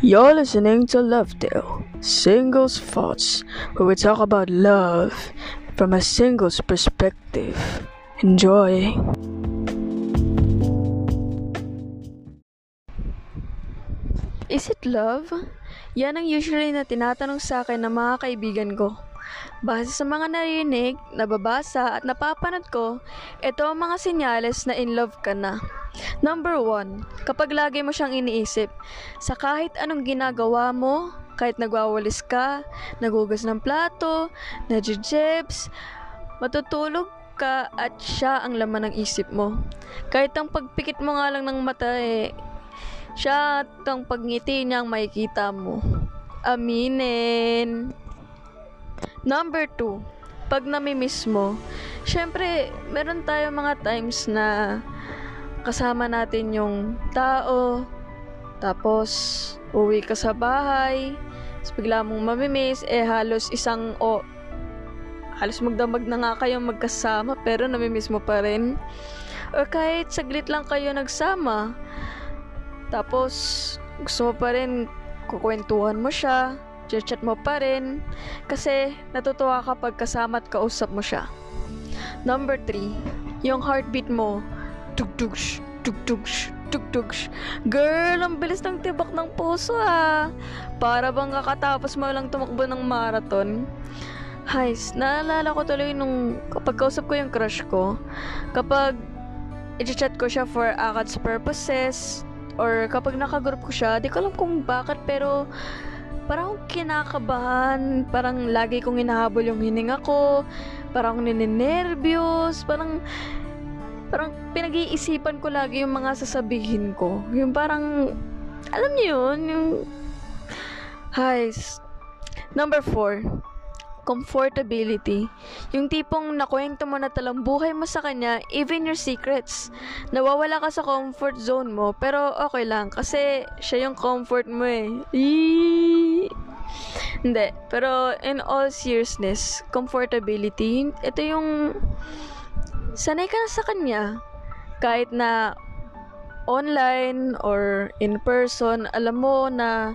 You're listening to Lovedale, Singles Thoughts, where we talk about love from a single's perspective. Enjoy. Is it love? Yan ang usually na tinatanong sa akin ng mga kaibigan ko. Base sa mga narinig, nababasa at napapanood ko, ito ang mga senyales na in love ka na. Number one, kapag lagi mo siyang iniisip, sa kahit anong ginagawa mo, kahit nagwawalis ka, nagugas ng plato, nadjejebs, matutulog ka at siya ang laman ng isip mo. Kahit ang pagpikit mo nga lang ng mata eh, siya at ang pagngiti niya ang makikita mo. Aminin. Number two, pag namimiss mo, syempre, meron tayo mga times na kasama natin yung tao, tapos uwi ka sa bahay, tapos bigla mong mamimiss, eh halos isang o halos magdamag na nga kayong magkasama pero namimiss mo pa rin. Or kahit saglit lang kayo nagsama, tapos gusto mo pa rin kukwentuhan mo siya, chat mo pa rin, kasi natutuwa ka pag kasama at kausap mo siya. Number 3, yung heartbeat mo, tugtugsh, tugtugsh, tugtugsh. Girl, ang bilis ng tibak ng puso ah. Para bang kakatapos mo lang tumakbo ng marathon. Hays, naalala ko tuloy nung kapag kausap ko yung crush ko, kapag i-chat ko siya for akats purposes, or kapag nakagroup ko siya, di ko alam kung bakit, pero parang kinakabahan, parang lagi kong hinahabol yung hininga ko, parang akong parang parang pinag-iisipan ko lagi yung mga sasabihin ko. Yung parang, alam niyo yun, yung, Highs. Number four, comfortability. Yung tipong nakwento mo na talang buhay mo sa kanya, even your secrets. Nawawala ka sa comfort zone mo, pero okay lang, kasi siya yung comfort mo eh. Eee! Hindi, pero in all seriousness, comfortability, ito yung sanay ka na sa kanya. Kahit na online or in person, alam mo na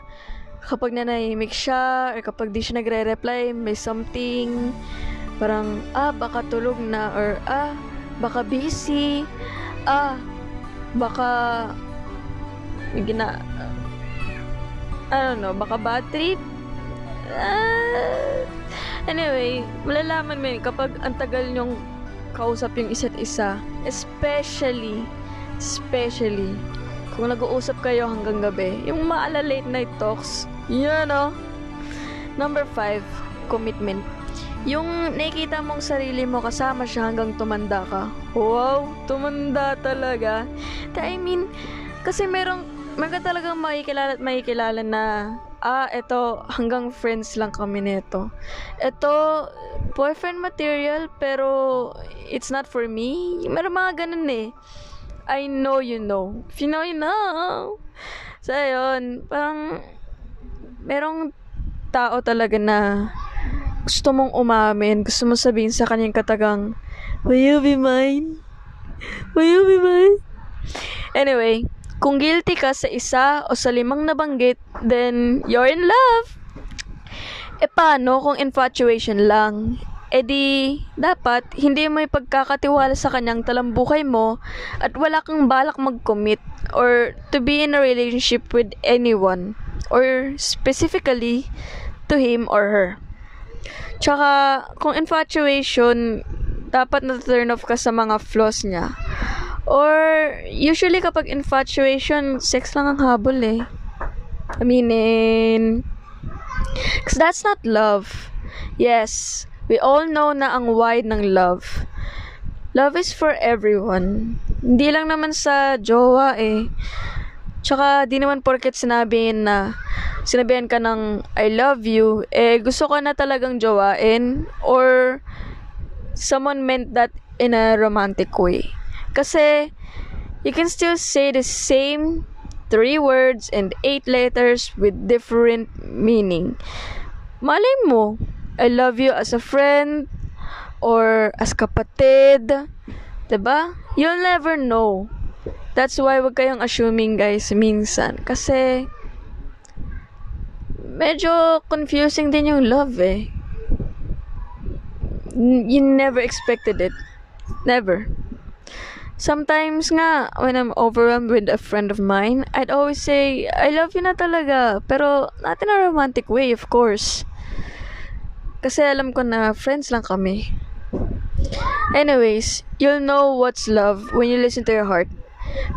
kapag nanahimik siya or kapag di siya nagre-reply, may something parang, ah, baka tulog na or ah, baka busy ah, baka gina I don't know, baka bad trip ah, anyway, malalaman mo yun kapag ang tagal nyong kausap yung isa't isa especially especially kung nag-uusap kayo hanggang gabi yung maala late night talks yun, no? Number five, commitment. Yung nakikita mong sarili mo kasama siya hanggang tumanda ka. Wow, tumanda talaga. I mean, kasi merong, meron ka talagang makikilala at makikilala na, ah, ito, hanggang friends lang kami nito. Ito, boyfriend material, pero it's not for me. Meron mga ganun eh. I know you know. If you know, you know. So, yun, parang, merong tao talaga na gusto mong umamin, gusto mong sabihin sa kanyang katagang, Will you be mine? Will you be mine? Anyway, kung guilty ka sa isa o sa limang nabanggit, then you're in love. E paano kung infatuation lang? E di, dapat, hindi mo ipagkakatiwala sa kanyang talambuhay mo at wala kang balak mag-commit or to be in a relationship with anyone or specifically to him or her. Tsaka, kung infatuation, dapat na-turn off ka sa mga flaws niya. Or, usually kapag infatuation, sex lang ang habol eh. Aminin. Because that's not love. Yes, we all know na ang wide ng love. Love is for everyone. Hindi lang naman sa jowa eh. Tsaka, di naman porket sinabihin na sinabihan ka ng I love you, eh gusto ko na talagang jowain or someone meant that in a romantic way. Kasi, you can still say the same three words and eight letters with different meaning. Malay mo, I love you as a friend or as kapatid. ba? Diba? You'll never know. That's why wag kayong assuming guys minsan. Kasi medyo confusing din yung love eh. You never expected it. Never. Sometimes nga, when I'm overwhelmed with a friend of mine, I'd always say, I love you na talaga. Pero, not in a romantic way, of course. Kasi alam ko na friends lang kami. Anyways, you'll know what's love when you listen to your heart.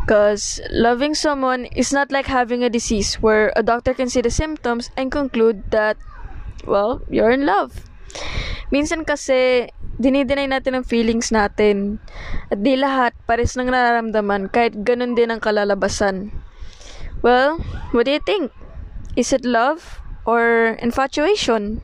Because loving someone is not like having a disease where a doctor can see the symptoms and conclude that, well, you're in love. Minsan kasi, dinideny natin ang feelings natin. At di lahat pares nang nararamdaman kahit ganun din ang kalalabasan. Well, what do you think? Is it love or infatuation?